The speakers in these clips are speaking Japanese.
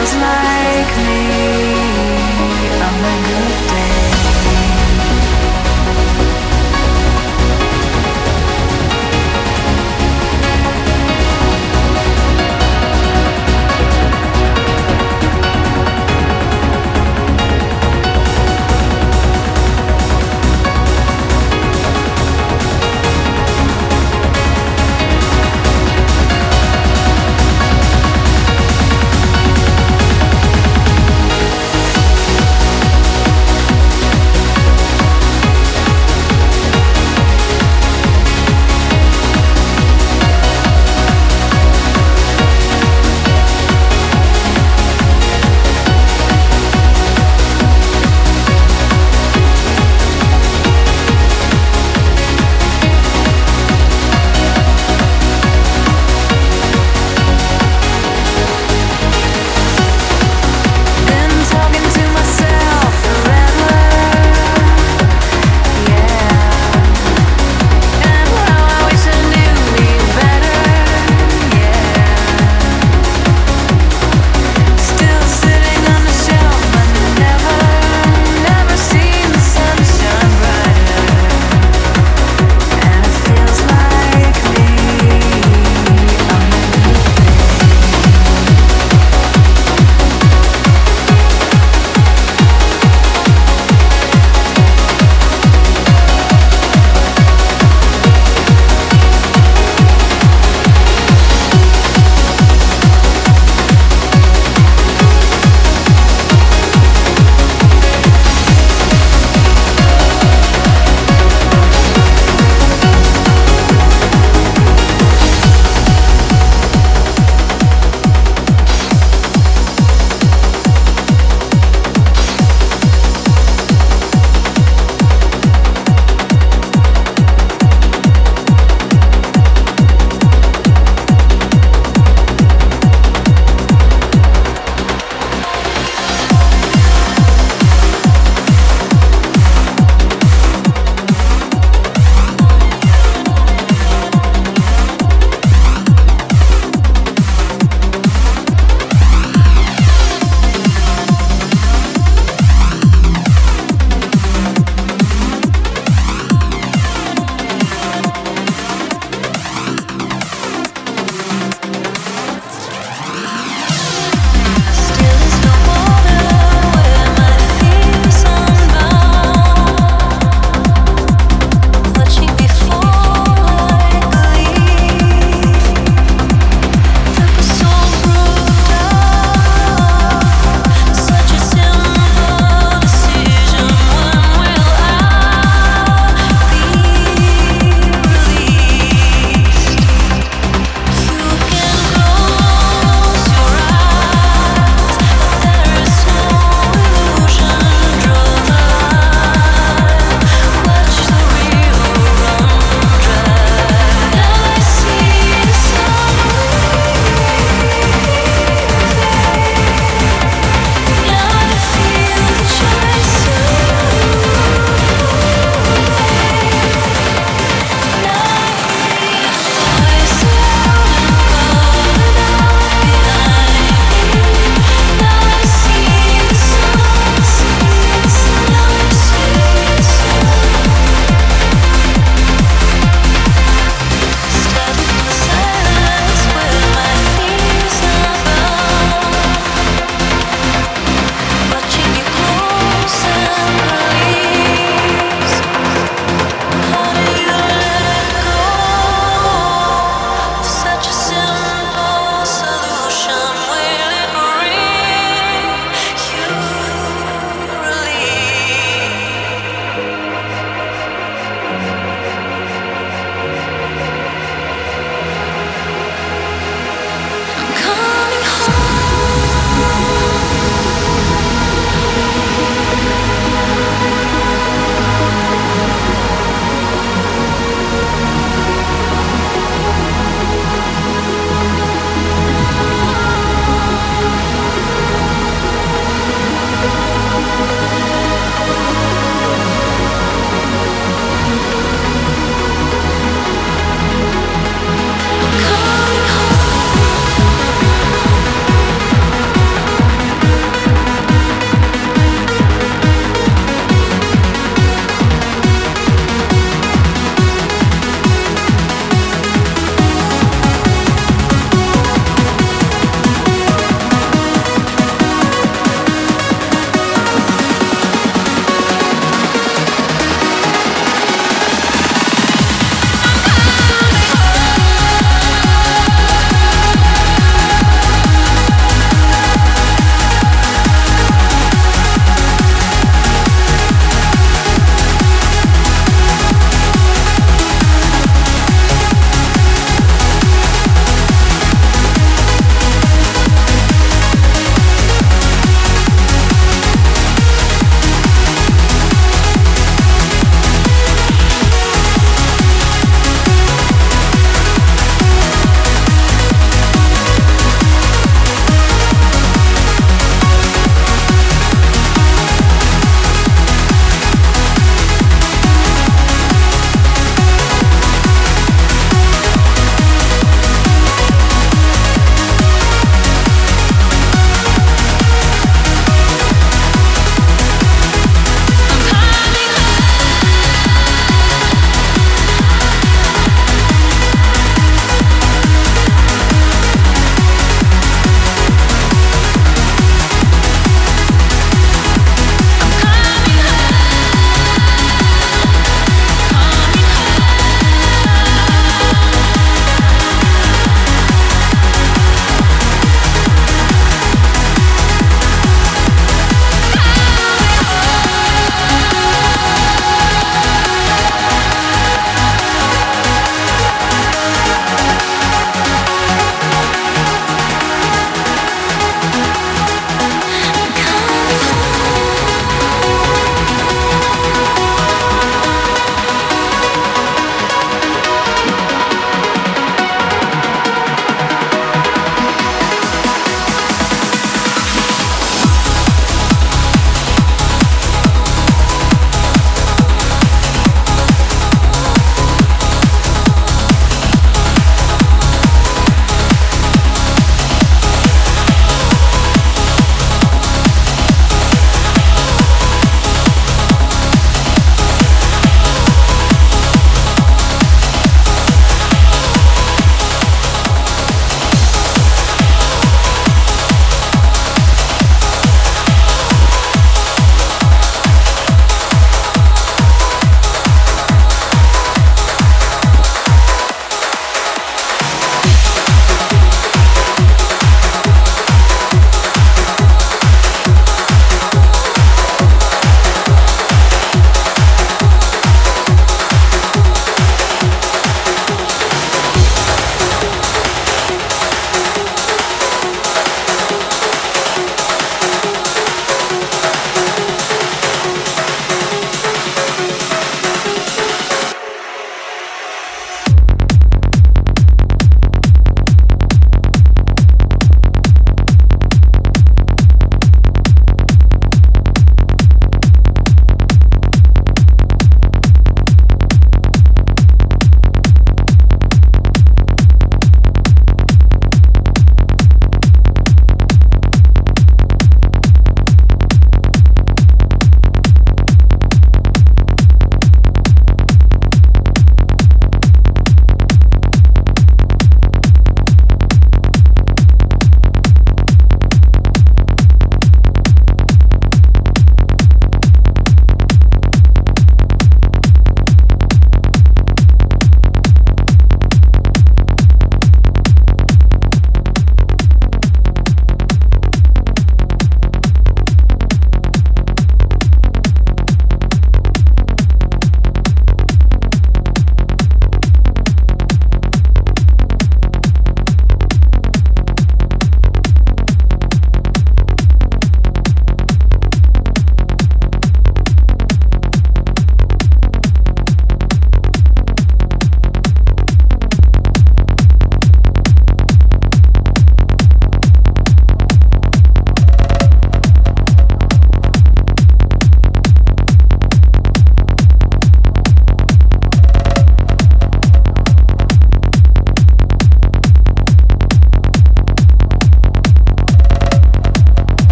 feels like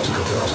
Welcome to the dark.